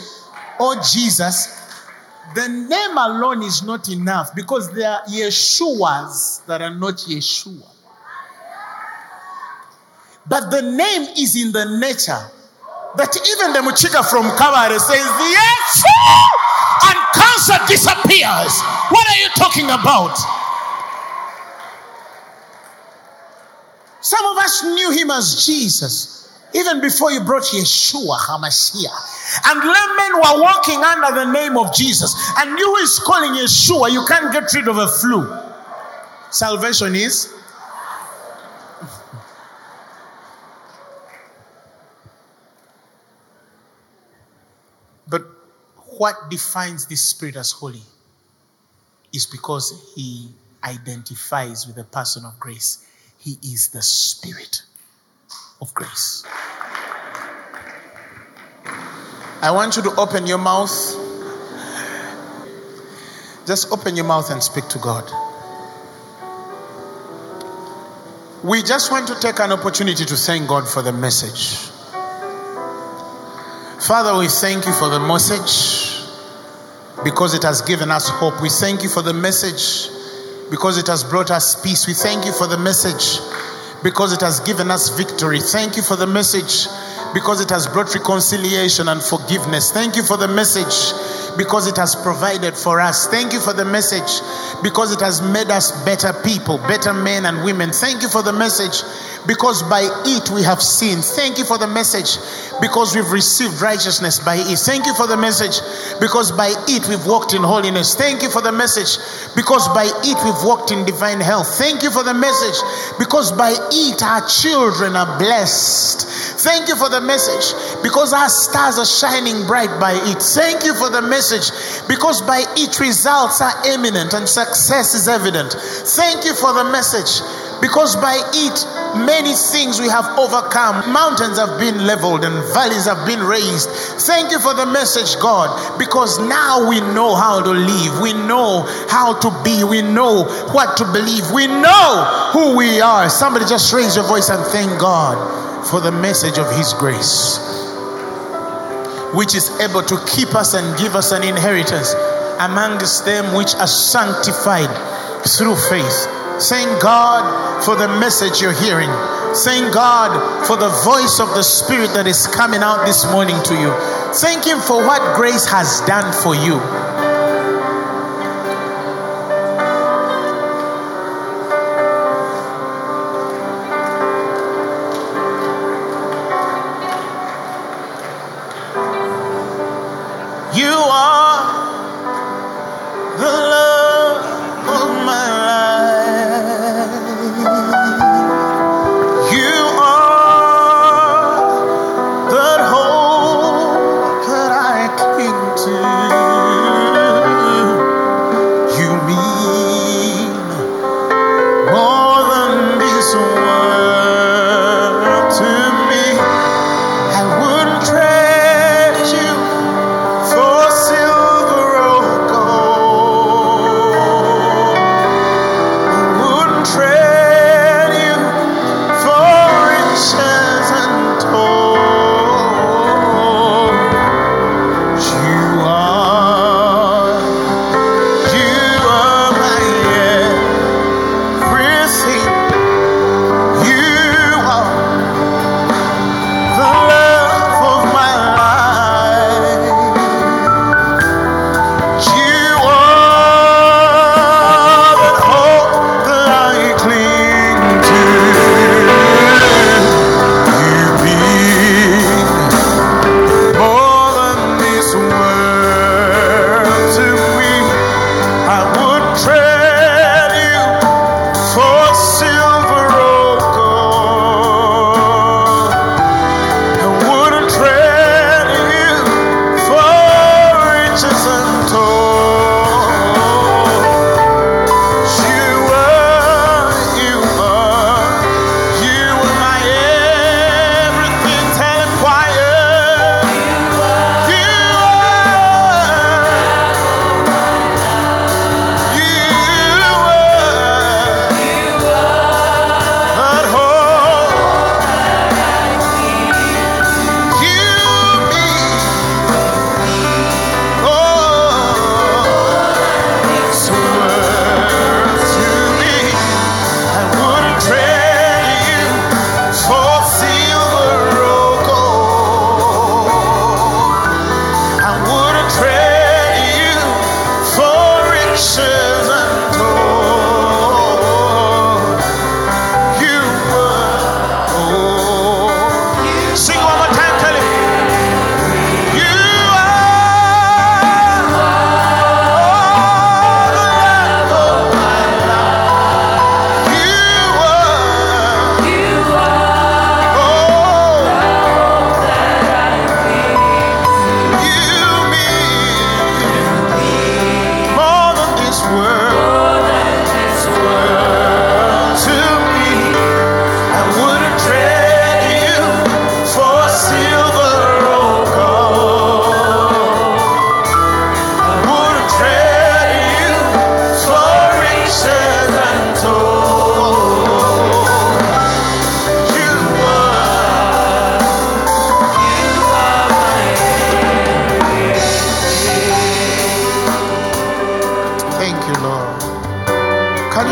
or Jesus, the name alone is not enough because there are Yeshuas that are not Yeshua. But the name is in the nature that even the Muchika from Kabare says, Yes, and cancer disappears. What are you talking about? Some of us knew him as Jesus even before you brought Yeshua HaMashiach. And laymen were walking under the name of Jesus. And you is calling Yeshua, you can't get rid of a flu. Salvation is. but what defines this spirit as holy is because he identifies with the person of grace. He is the spirit of grace. I want you to open your mouth. Just open your mouth and speak to God. We just want to take an opportunity to thank God for the message. Father, we thank you for the message because it has given us hope. We thank you for the message because it has brought us peace. We thank you for the message because it has given us victory. Thank you for the message because it has brought reconciliation and forgiveness. Thank you for the message because it has provided for us. Thank you for the message because it has made us better people, better men and women. Thank you for the message because by it we have seen. Thank you for the message because we've received righteousness by it. Thank you for the message because by it we've walked in holiness. Thank you for the message because by it we've walked in divine health. Thank you for the message because by it our children are blessed. Thank you for the message because our stars are shining bright by it. Thank you for the message because by it results are eminent and success is evident. Thank you for the message because by it many things we have overcome. Mountains have been leveled and valleys have been raised. Thank you for the message, God, because now we know how to live. We know how to be. We know what to believe. We know who we are. Somebody just raise your voice and thank God for the message of His grace, which is able to keep us and give us an inheritance amongst them which are sanctified through faith. Thank God for the message you're hearing. Thank God for the voice of the Spirit that is coming out this morning to you. Thank Him for what grace has done for you. You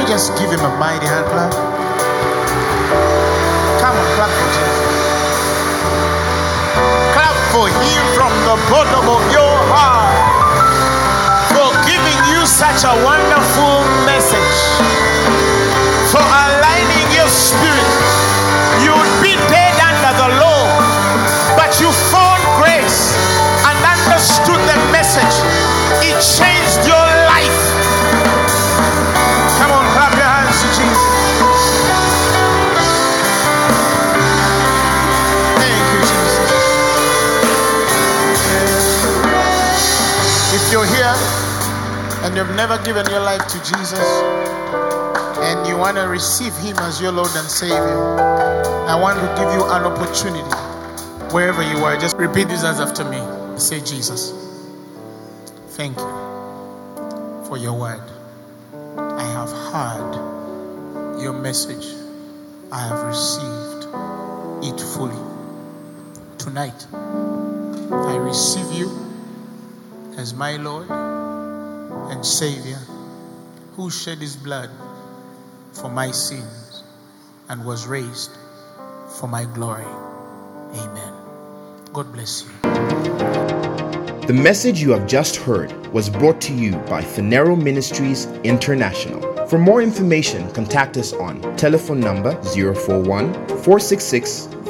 you, just give him a mighty hand clap? Come on, Clap for Jesus. Clap for him from the bottom of your heart for giving you such a wonderful you've never given your life to Jesus and you want to receive Him as your Lord and Savior, I want to give you an opportunity wherever you are. Just repeat this as after me. Say, Jesus, thank you for your word. I have heard your message, I have received it fully. Tonight, I receive you as my Lord and Savior who shed his blood for my sins and was raised for my glory. Amen. God bless you. The message you have just heard was brought to you by Phaneroo Ministries International. For more information, contact us on telephone number 041 466